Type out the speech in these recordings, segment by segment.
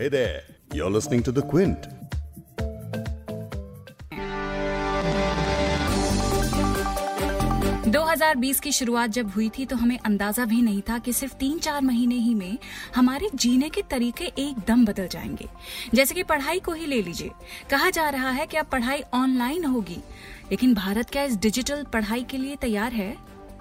Hey there, you're listening to The Quint. दो 2020 की शुरुआत जब हुई थी तो हमें अंदाज़ा भी नहीं था कि सिर्फ़ तीन चार महीने ही में हमारे जीने के तरीके एकदम बदल जाएँगे। जैसे कि पढ़ाई को ही ले लीजिए। कहा जा रहा है कि अब पढ़ाई ऑनलाइन होगी। लेकिन भारत क्या इस डिजिटल पढ़ाई के लिए तैयार है?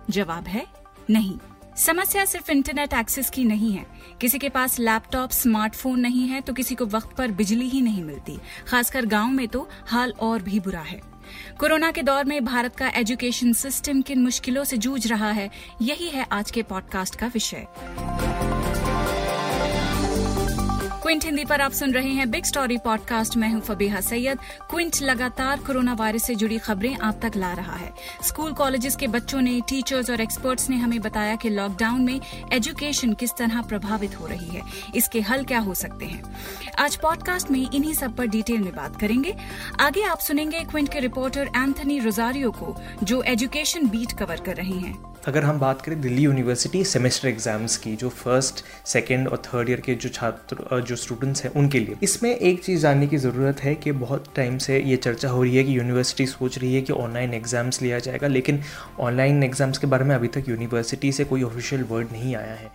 जवाब है नहीं। समस्या सिर्फ़ इंटरनेट एक्सेस की नहीं है। किसी के पास लैपटॉप स्मार्टफ़ोन नहीं है तो किसी को वक्त पर बिजली ही नहीं मिलती। खासकर गाँव में तो हाल और भी बुरा है। कोरोना के दौर में भारत का एजुकेशन सिस्टम किन मुश्किलों से जूझ रहा है, यही है आज के पॉडकास्ट का विषय। क्विंट हिंदी पर आप सुन रहे हैं बिग स्टोरी पॉडकास्ट। मैं हूँ फबीहा सैयद। क्विंट लगातार कोरोना वायरस से जुड़ी खबरें आप तक ला रहा है। स्कूल कॉलेजेस के बच्चों ने, टीचर्स और एक्सपर्ट्स ने हमें बताया कि लॉकडाउन में एजुकेशन किस तरह प्रभावित हो रही है। इसके हल क्या हो सकते हैं? आज पॉडकास्ट में इन्हीं सब पर डिटेल में बात करेंगे। आगे आप सुनेंगे क्विंट के रिपोर्टर एंथनी रोजारियो को, जो एजुकेशन बीट कवर कर रहे हैं। अगर हम बात करें दिल्ली यूनिवर्सिटी सेमेस्टर एग्ज़ाम्स की, जो फ़र्स्ट सेकेंड और थर्ड ईयर के जो छात्र जो स्टूडेंट्स हैं, उनके लिए। इसमें एक चीज़ जानने की ज़रूरत है कि बहुत टाइम से ये चर्चा हो रही है कि यूनिवर्सिटी सोच रही है कि ऑनलाइन एग्ज़ाम्स लिया जाएगा, लेकिन ऑनलाइन एग्ज़ाम्स के बारे में अभी तक यूनिवर्सिटी से कोई ऑफिशियल वर्ड नहीं आया है।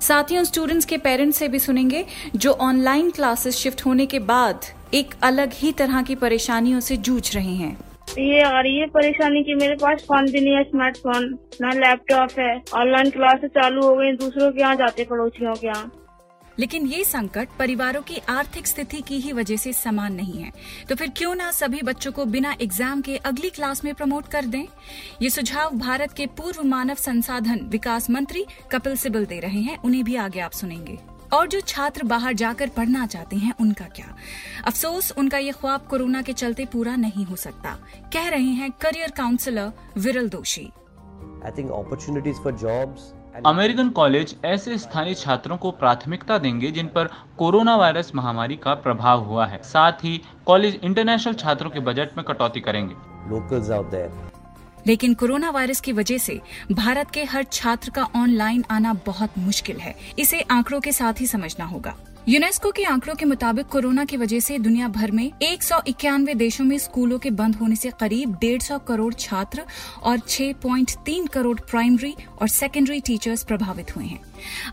साथ ही उन स्टूडेंट्स के पेरेंट्स से भी सुनेंगे, जो ऑनलाइन क्लासेस शिफ्ट होने के बाद एक अलग ही तरह की परेशानियों से जूझ रहे हैं। ये आ रही है परेशानी कि मेरे पास फ़ोन भी नहीं है स्मार्टफ़ोन ना लैपटॉप है। ऑनलाइन क्लासेस चालू हो गई, दूसरों के यहाँ जाते, पड़ोसियों के यहाँ। लेकिन ये संकट परिवारों की आर्थिक स्थिति की ही वजह से समान नहीं है। तो फिर क्यों ना सभी बच्चों को बिना एग्ज़ाम के अगली क्लास में प्रमोट कर दें? ये सुझाव भारत के पूर्व मानव संसाधन विकास मंत्री कपिल सिबल दे रहे हैं। उन्हें भी आगे आप सुनेंगे। और जो छात्र बाहर जाकर पढ़ना चाहते हैं उनका क्या? अफसोस उनका ये ख्वाब कोरोना के चलते पूरा नहीं हो सकता। कह रहे हैं career counsellor Viral Doshi. I think opportunities for jobs American college ऐसे स्थानीय छात्रों को प्राथमिकता देंगे जिन पर कोरोना वायरस महामारी का प्रभाव हुआ है। साथ ही कॉलेज इंटरनेशनल छात्रों के बजट में कटौती करेंगे। locals out there लेकिन कोरोना वायरस की वजह से भारत के हर छात्र का ऑनलाइन आना बहुत मुश्किल है। इसे आंकड़ों के साथ ही समझना होगा। यूनेस्को के आंकड़ों के मुताबिक कोरोना की वजह से दुनिया भर में एक सौ इक्यानवे देशों में स्कूलों के बंद होने से करीब डेढ़ सौ करोड़ छात्र और 6.3 करोड़ प्राइमरी और सेकेंडरी टीचर्स प्रभावित हुए हैं।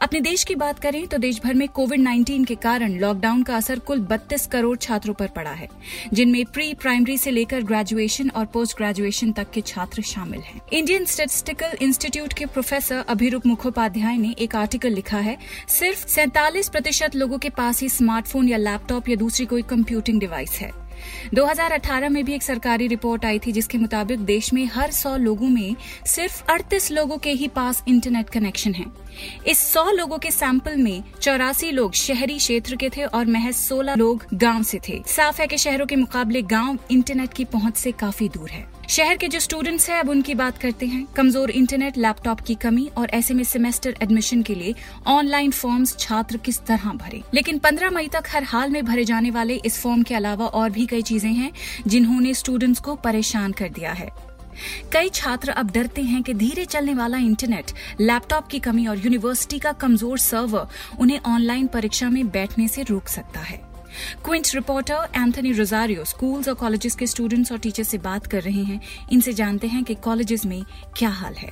अपने देश की बात करें तो देश भर में कोविड 19 के कारण लॉकडाउन का असर कुल 32 करोड़ छात्रों पर पड़ा है, जिनमें प्री प्राइमरी से लेकर ग्रेजुएशन और पोस्ट ग्रेजुएशन तक के छात्र शामिल हैं। इंडियन स्टेटिस्टिकल इंस्टीट्यूट के प्रोफेसर अभिरूप मुखोपाध्याय ने एक आर्टिकल लिखा है, सिर्फ़ सैतालीस प्रतिशत लोगों के पास ही स्मार्टफ़ोन या लैपटॉप या दूसरी कोई कंप्यूटिंग डिवाइस है। 2018 में भी एक सरकारी रिपोर्ट आई थी जिसके मुताबिक देश में हर 100 लोगों में सिर्फ़ 38 लोगों के ही पास इंटरनेट कनेक्शन है। इस 100 लोगों के सैंपल में चौरासी लोग शहरी क्षेत्र के थे और महज 16 लोग गाँव से थे। साफ़ है कि शहरों के मुकाबले गाँव इंटरनेट की पहुँच से काफ़ी दूर है। शहर के जो स्टूडेंट्स हैं, अब उनकी बात करते हैं। कमज़ोर इंटरनेट लैपटॉप की कमी और ऐसे में सेमेस्टर एडमिशन के लिए ऑनलाइन फॉर्म्स छात्र किस तरह भरे? लेकिन 15 मई तक हर हाल में भरे जाने वाले इस फॉर्म के अलावा और भी कई चीज़ें हैं, जिन्होंने स्टूडेंट्स को परेशान कर दिया है। कई छात्र अब डरते हैं कि धीरे चलने वाला इंटरनेट लैपटॉप की कमी और यूनिवर्सिटी का कमज़ोर सर्वर उन्हें ऑनलाइन परीक्षा में बैठने से रोक सकता है। Quint reporter Anthony Rozario schools और कॉलेजेस के स्टूडेंट्स और टीचर से बात कर रहे हैं। इनसे जानते हैं कि कॉलेजेस में क्या हाल है।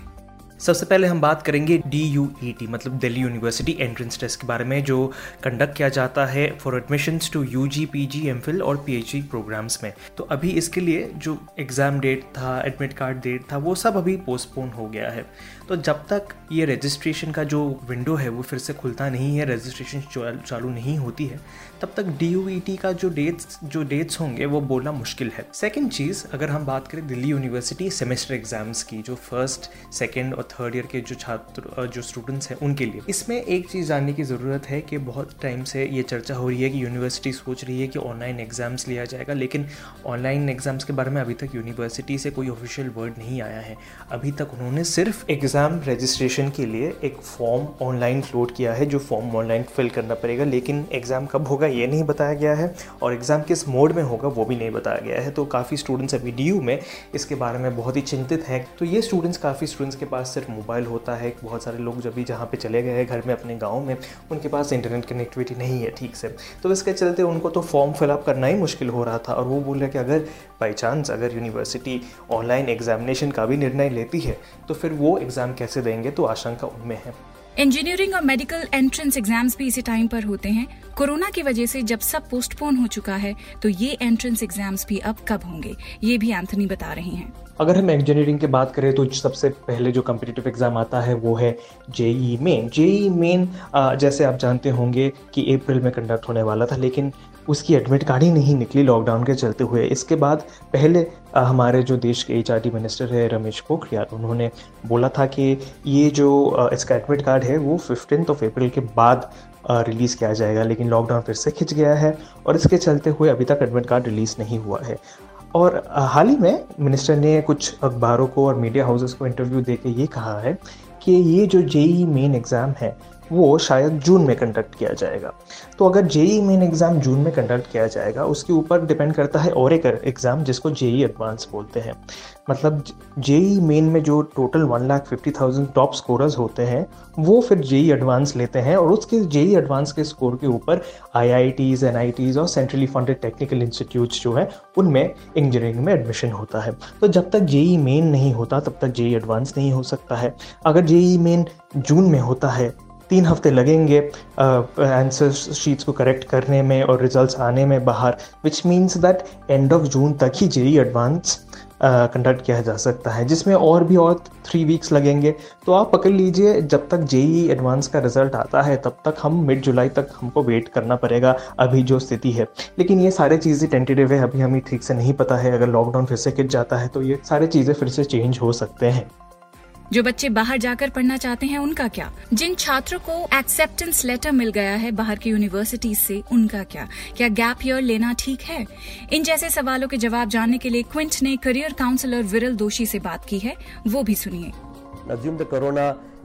सबसे पहले हम बात करेंगे डी यू ई टी मतलब दिल्ली यूनिवर्सिटी एंट्रेंस टेस्ट के बारे में, जो कंडक्ट किया जाता है for admissions to U G P G M phil और पी एच डी प्रोग्राम्स में। तो अभी इसके लिए जो एग्ज़ाम डेट था एडमिट कार्ड डेट था, वो सब अभी पोस्टपोन हो गया है। तो जब तक ये रजिस्ट्रेशन का जो विंडो है, वो फिर से खुलता नहीं है रजिस्ट्रेशन चालू नहीं होती है, तब तक टी का जो डेट्स जो डेट्स होंगे, वो बोलना मुश्किल है। सेकेंड चीज़, अगर हम बात करें दिल्ली यूनिवर्सिटी सेमेस्टर एग्ज़ाम्स की, जो फ़र्स्ट सेकेंड और थर्ड ईयर के जो छात्र जो स्टूडेंट्स हैं, उनके लिए। इसमें एक चीज़ जानने की ज़रूरत है कि बहुत टाइम से ये चर्चा हो रही है कि यूनिवर्सिटी सोच रही है कि ऑनलाइन एग्ज़ाम्स लिया जाएगा, लेकिन ऑनलाइन एग्ज़ाम्स के बारे में अभी तक यूनिवर्सिटी से कोई ऑफिशियल वर्ड नहीं आया है। अभी तक उन्होंने सिर्फ़ एग्ज़ाम रजिस्ट्रेशन के लिए एक फॉर्म ऑनलाइन फ्लोट किया है, जो फॉर्म ऑनलाइन फिल करना पड़ेगा। लेकिन एग्ज़ाम कब होगा, ये नहीं बताया गया है और एग्ज़ाम किस मोड में होगा, वो भी नहीं बताया गया है। तो काफ़ी स्टूडेंट्स अभी डीयू में इसके बारे में बहुत ही चिंतित हैं। तो ये स्टूडेंट्स काफ़ी स्टूडेंट्स के पास सिर्फ़ मोबाइल होता है। बहुत सारे लोग जब भी जहाँ पे चले गए हैं घर में अपने गाँव में, उनके पास इंटरनेट कनेक्टिविटी नहीं है, ठीक से। तो इसके चलते उनको तो फॉर्म फिलअप करना ही मुश्किल हो रहा था और वो बोल रहे कि अगर बाई चांस अगर यूनिवर्सिटी ऑनलाइन एग्जामिनेशन का भी निर्णय लेती है तो फिर वो एग्ज़ाम कैसे देंगे तो आशंका उनमें है। इंजीनियरिंग और मेडिकल एंट्रेंस एग्ज़ाम्स भी इसी टाइम पर होते हैं। कोरोना की वजह से जब सब पोस्टपोन हो चुका है तो ये एंट्रेंस एग्ज़ाम्स भी अब कब होंगे ये भी एंथनी बता रहे हैं। अगर हम इंजीनियरिंग की बात करें तो सबसे पहले जो कम्पिटिटिव एग्ज़ाम आता है वो है जेई मेन जेई मेन जैसे आप जानते होंगे कि अप्रैल में कंडक्ट होने वाला था लेकिन उसकी एडमिट कार्ड ही नहीं निकली लॉकडाउन के चलते हुए। इसके बाद पहले हमारे जो देश के एच मिनिस्टर है, रमेश पोखरियाल, उन्होंने बोला था कि ये जो इसका एडमिट कार्ड है, वो फिफ्टीन ऑफ़ अप्रैल के बाद रिलीज़ किया जाएगा, लेकिन लॉकडाउन फिर से खिंच गया है और इसके चलते हुए अभी तक एडमिट कार्ड रिलीज़ नहीं हुआ है। और हाल ही में मिनिस्टर ने कुछ अखबारों को और मीडिया हाउसेस को इंटरव्यू दे के ये कहा है कि ये जो जेई मेन एग्ज़ाम है वो शायद जून में कंडक्ट किया जाएगा। तो अगर जेई मेन एग्ज़ाम जून में कंडक्ट किया जाएगा, उसके ऊपर डिपेंड करता है और एक एग्ज़ाम जिसको जेई एडवांस बोलते हैं। मतलब जेई मेन में जो total one lakh fifty thousand top scorers होते हैं, वो फिर जेई एडवांस लेते हैं और उसके जेई एडवांस के स्कोर के ऊपर I I Ts N I Ts और सेंट्रली फंडेड टेक्निकल इंस्टीट्यूट्स जो है, उनमें इंजीनियरिंग में एडमिशन होता है। तो जब तक जेई मेन नहीं होता, तब तक जेई एडवांस नहीं हो सकता है। अगर जेई मेन जून में होता है तीन हफ़्ते लगेंगे आंसर शीट्स को करेक्ट करने में और रिजल्ट्स आने में बाहर which means that end of June तक ही जेई एडवांस कंडक्ट किया जा सकता है। जिसमें और भी और थ्री वीक्स लगेंगे। तो आप पकड़ लीजिए, जब तक जेई एडवांस का रिज़ल्ट आता है, तब तक हम मिड जुलाई तक हमको वेट करना पड़ेगा, अभी जो स्थिति है। लेकिन ये सारे चीज़ें टेंटेटिव है, अभी हमें ठीक से नहीं पता है। अगर लॉकडाउन फिर से खिंच जाता है तो ये सारी चीज़ें फिर से चेंज हो सकते हैं। जो बच्चे बाहर जाकर पढ़ना चाहते हैं, उनका क्या? जिन छात्रों को एक्सेप्टेंस लेटर मिल गया है बाहर की यूनिवर्सिटी से, उनका क्या? क्या गैप ईयर लेना ठीक है? इन जैसे सवालों के जवाब जानने के लिए क्विंट ने करियर काउंसलर विरल दोषी से बात की है। वो भी सुनिए।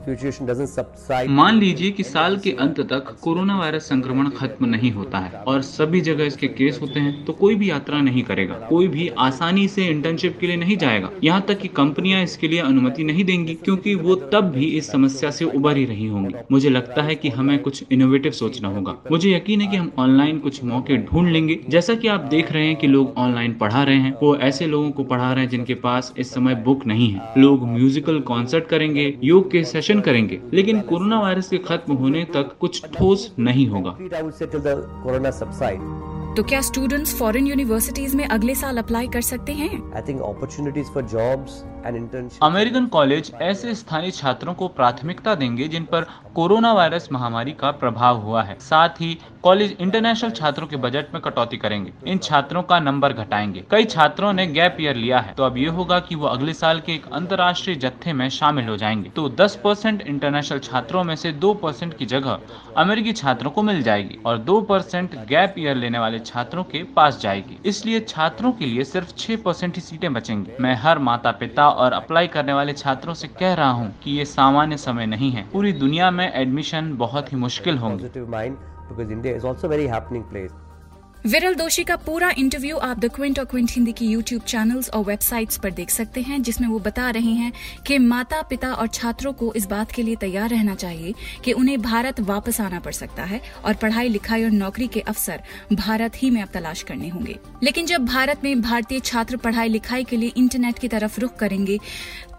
मान लीजिए कि साल के अंत तक कोरोना वायरस संक्रमण खत्म नहीं होता है और सभी जगह इसके केस होते हैं तो कोई भी यात्रा नहीं करेगा। कोई भी आसानी से इंटर्नशिप के लिए नहीं जाएगा। यहाँ तक कि कंपनियाँ इसके लिए अनुमति नहीं देंगी, क्योंकि वो तब भी इस समस्या से उबर ही रही होंगी। मुझे लगता है कि हमें कुछ इनोवेटिव सोचना होगा। मुझे यकीन है कि हम ऑनलाइन कुछ मौके ढूंढ लेंगे। जैसा कि आप देख रहे हैं कि लोग ऑनलाइन पढ़ा रहे हैं, वो ऐसे लोगों को पढ़ा रहे हैं जिनके पास इस समय बुक नहीं है। लोग म्यूजिकल कॉन्सर्ट करेंगे, योग के सेशन सेशन करेंगे लेकिन कोरोना वायरस के खत्म होने तक कुछ ठोस नहीं होगा। तो क्या स्टूडेंट्स फॉरेन यूनिवर्सिटीज में अगले साल अप्लाई कर सकते हैं? I think opportunities for jobs American college ऐसे स्थानीय छात्रों को प्राथमिकता देंगे जिन पर कोरोना वायरस महामारी का प्रभाव हुआ है। साथ ही कॉलेज इंटरनेशनल छात्रों के बजट में कटौती करेंगे। इन छात्रों का नंबर घटाएँगे। कई छात्रों ने गैप ईयर लिया है। तो अब ये होगा कि वो अगले साल के एक अंतर्राष्ट्रीय जत्थे में शामिल हो जाएँगे। तो 10 परसेंट इंटरनेशनल छात्रों में से 2 परसेंट की जगह अमेरिकी छात्रों को मिल जाएगी और 2 परसेंट गैप ईयर लेने वाले छात्रों के पास जाएगी। इसलिए छात्रों के लिए सिर्फ़ छह परसेंट ही सीटें बचेंगी। मैं हर माता पिता और अप्लाई करने वाले छात्रों से कह रहा हूँ कि ये सामान्य समय नहीं है। पूरी दुनिया में एडमिशन बहुत ही मुश्किल होंगे। विरल दोषी का पूरा इंटरव्यू आप द क्विंट और क्विंट हिंदी की यूट्यूब चैनल्स और वेबसाइट्स पर देख सकते हैं, जिसमें वो बता रहे हैं कि माता पिता और छात्रों को इस बात के लिए तैयार रहना चाहिए कि उन्हें भारत वापस आना पड़ सकता है और पढ़ाई, लिखाई और नौकरी के अवसर भारत ही में अब तलाश करने होंगे। लेकिन जब भारत में भारतीय छात्र पढ़ाई, लिखाई के लिए इंटरनेट की तरफ़ रुख करेंगे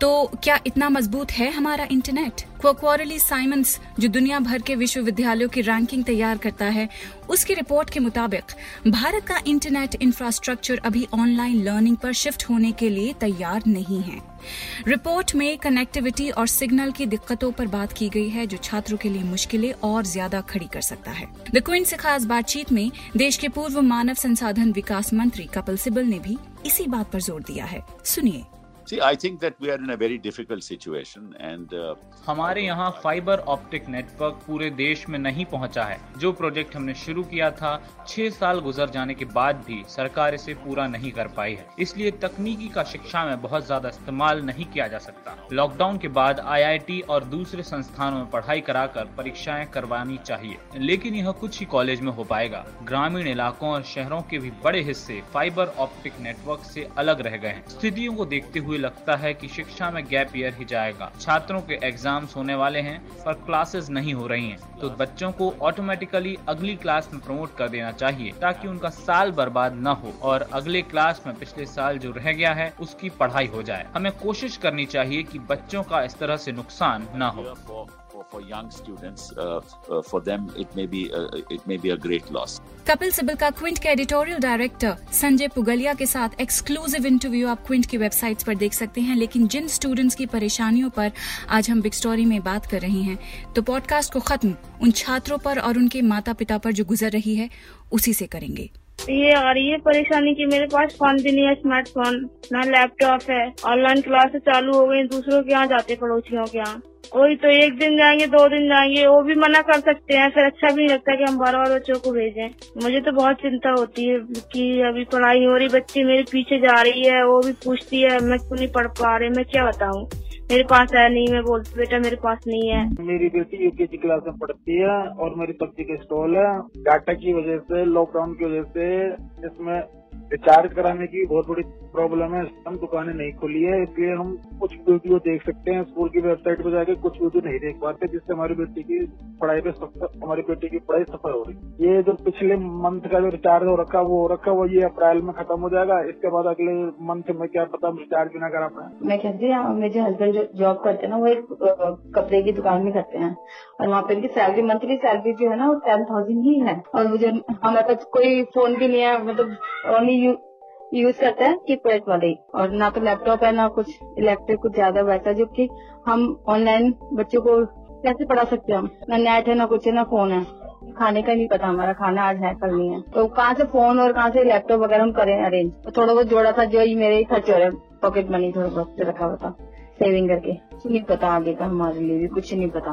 तो क्या इतना मज़बूत है हमारा इंटरनेट क्वक्वारली साइमंस जो दुनिया भर के विश्वविद्यालयों की रैंकिंग तैयार करता है, उसकी रिपोर्ट के मुताबिक भारत का इंटरनेट इंफ्रास्ट्रक्चर अभी ऑनलाइन लर्निंग पर शिफ्ट होने के लिए तैयार नहीं है। रिपोर्ट में कनेक्टिविटी और सिग्नल की दिक्कतों पर बात की गई है, जो छात्रों के लिए मुश्किलें और ज़्यादा खड़ी कर सकता है। द क्विन से खास बातचीत में देश के पूर्व मानव संसाधन विकास मंत्री कपिल सिब्बल ने भी इसी बात पर ज़ोर दिया है। सुनिए। See, I think that we are in a very difficult situation and uh, हमारे यहाँ फाइबर ऑप्टिक नेटवर्क पूरे देश में नहीं पहुँचा है। जो प्रोजेक्ट हमने शुरू किया था छह साल गुजर जाने के बाद भी सरकार इसे पूरा नहीं कर पाई है। इसलिए तकनीकी का शिक्षा में बहुत ज़्यादा इस्तेमाल नहीं किया जा सकता। लॉकडाउन के बाद आईआईटी और दूसरे संस्थानों में पढ़ाई कराकर परीक्षाएँ करवानी चाहिए। लेकिन यह कुछ ही कॉलेज में हो पाएगा। ग्रामीण इलाकों और शहरों के भी बड़े हिस्से फाइबर ऑप्टिक नेटवर्क से अलग रह गए हैं। स्थितियों को देखते हुए हुए लगता है कि शिक्षा में गैप ईयर ही जाएगा। छात्रों के एग्ज़ाम्स होने वाले हैं, पर क्लासेस नहीं हो रही हैं। तो बच्चों को ऑटोमेटिकली अगली क्लास में प्रमोट कर देना चाहिए, ताकि उनका साल बर्बाद न हो और अगले क्लास में पिछले साल जो रह गया है, उसकी पढ़ाई हो जाए। हमें कोशिश करनी चाहिए की बच्चों का इस तरह ऐसी नुकसान न हो। For young students, uh, uh, for them it may be uh, it may be a great loss. Kapil Sibal का क्विंट के एडिटोरियल डायरेक्टर संजय पुगलिया के साथ एक्सक्लूसिव इंटरव्यू आप क्विंट की वेबसाइट्स पर देख सकते हैं लेकिन जिन स्टूडेंट्स की परेशानियों पर आज हम बिग स्टोरी में बात कर रहे हैं तो पॉडकास्ट को खत्म उन छात्रों पर और उनके माता पिता पर जो गुजर रही है उसी से करेंगे ये आ रही है परेशानी की मेरे पास फ़ोन भी नहीं है स्मार्टफ़ोन ना लैपटॉप है ऑनलाइन क्लासेस चालू हो गई दूसरों के यहाँ जाते पड़ोसियों के यहाँ वही तो एक दिन जाएँगे, दो दिन जाएँगे, वो भी मना कर सकते हैं। फिर अच्छा भी नहीं लगता कि हम बार बार बच्चों को भेजें। मुझे तो बहुत चिंता होती है कि अभी पढ़ाई हो रही, बच्ची मेरे पीछे जा रही है, वो भी पूछती है, मैं क्यों नहीं पढ़ पा रही, मैं क्या बताऊँ? मेरे पास है नहीं, मैं बोलती, बेटा, मेरे पास नहीं है। मेरी बेटी यूकेजी क्लास में पढ़ती है और मेरी सब्ज़ी का स्टॉल है। डाटा की वजह से लॉकडाउन की वजह से इसमें रिचार्ज कराने की बहुत बड़ी प्रॉब्लम है, हम दुकानें नहीं खुली है, इसलिए हम कुछ वीडियो देख सकते हैं, स्कूल की वेबसाइट पर जाके कुछ वीडियो नहीं देख पाते, जिससे हमारी बेटी की पढ़ाई पे हमारी बेटी की पढ़ाई सफ़र हो रही है। ये जो पिछले मंथ का जो रिचार्ज हो रखा, वो हो रखा, वो ये अप्रैल में खत्म हो जाएगा, इसके बाद अगले मंथ में क्या पता हम रिचार्ज भी ना करा पाए। मैं कहती हूँ मेरे हस्बैंड जो जॉब करते हैं ना, वो एक कपड़े की दुकान में करते हैं। और वहाँ पे इनकी सैलरी मंथली सैलरी जो है ना, वो टेन थाउज़ेंड ही है। और मुझे हमारे पास कोई फ़ोन भी नहीं है मतलब ओनली यूज़ करते हैं की पैड वाले और ना तो लैपटॉप है, ना कुछ इलेक्ट्रिक कुछ ज़्यादा वैसा, जो कि हम ऑनलाइन बच्चों को कैसे पढ़ा सकते हैं हम? ना नेट है, ना कुछ है, ना फ़ोन है। खाने का नहीं पता हमारा, खाना आज है, कल नहीं है। तो कहाँ से फ़ोन और कहाँ से लैपटॉप वगैरह हम करें अरेंज तो थोड़ा बहुत जोड़ा था, जो ही मेरे ही खर्च हो रहे पॉकेट मनी थोड़ा बहुत रखा हुआ था सेविंग करके। नहीं पता आगे का हमारे लिए भी, कुछ नहीं पता।